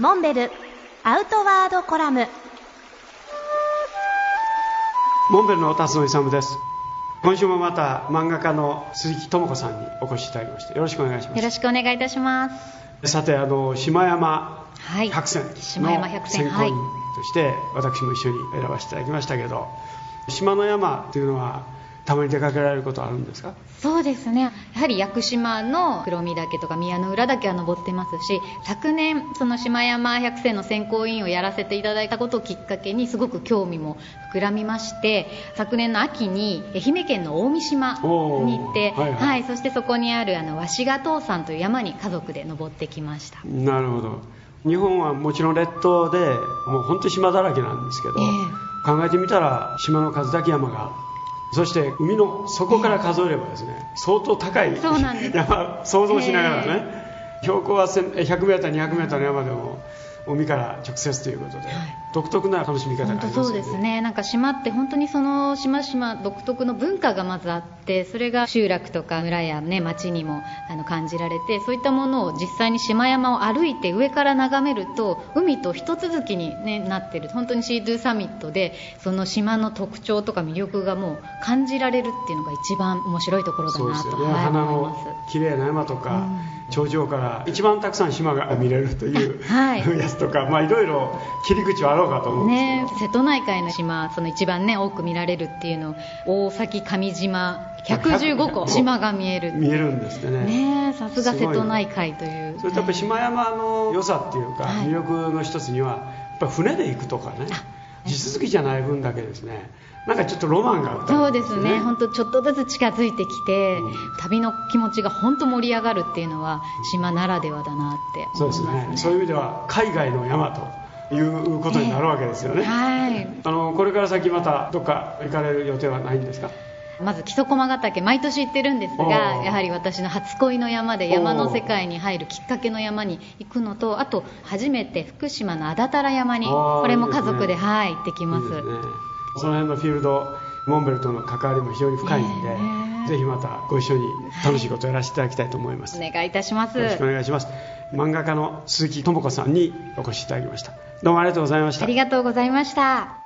モンベルアウトワードコラム。モンベルの辰野勇です。今週もまた漫画家の鈴木智子さんにお越しいただきましてよろしくお願いします。よろしくお願いいたします。さてあの島山はい。百選島山百選選考員として私も一緒に選ばせていただきましたけど島の山っていうのはたまに出かけられることあるんですか？そうですね。やはり屋久島の黒見岳とか宮の浦岳は登ってますし昨年その島山百選の選考委員をやらせていただいたことをきっかけにすごく興味も膨らみまして昨年の秋に愛媛県の大三島に行って、おーはいはい。そしてそこにあるあの鷲ヶ塔山という山に家族で登ってきました。なるほど。日本はもちろん列島でもう本当に島だらけなんですけど、え。考えてみたら島の数だけ山がそして海の底から数えればですね、相当高い山想像しながらね、標高は 100m200m の山でも海から直接ということで、独特な楽しみ方があり本ますよね。当そうですね。なんか島って本当にその島々独特の文化がまずあってそれが集落とか村や、ね、町にもあの感じられてそういったものを実際に島山を歩いて上から眺めると海と一続きに、ね、なってる。本当にシードゥサミットでその島の特徴とか魅力がもう感じられるっていうのが一番面白いところだなと、そうですよね、はい花思います。の綺麗な山とか、頂上から一番たくさん島が見れるという、はい。やつとか、まあ、いろいろ切り口はあろうかと思うんですけど、ね、瀬戸内海の島その一番ね多く見られるっていうの大崎上島115個島が見える。見えるんですってね。ねえさすが瀬戸内海という。それとやっぱり島山の良さっていうか、はい。魅力の一つにはやっぱ船で行くとかね地続きじゃない分だけですね。なんかちょっとロマンがあったりそうですね。本当ちょっとずつ近づいてきて、うん旅の気持ちが本当盛り上がるっていうのは島ならではだなってそうですね。そういう意味では海外の山ということになるわけですよね、はい。あのこれから先またどっか行かれる予定はないんですか？まず木曽駒ヶ岳毎年行ってるんですおがー。やはり私の初恋の山で山の世界に入るきっかけの山に行くのとあと初めて福島の安達太良山にこれも家族ではい行ってきます。ね。その辺のフィールドモンベルとの関わりも非常に深いんで、ねえ。ぜひまたご一緒に楽しいことをやらせていただきたいと思います、お願いいたします。よろしくお願いします。漫画家の鈴木智子さんにお越しいただきました。どうもありがとうございました。ありがとうございました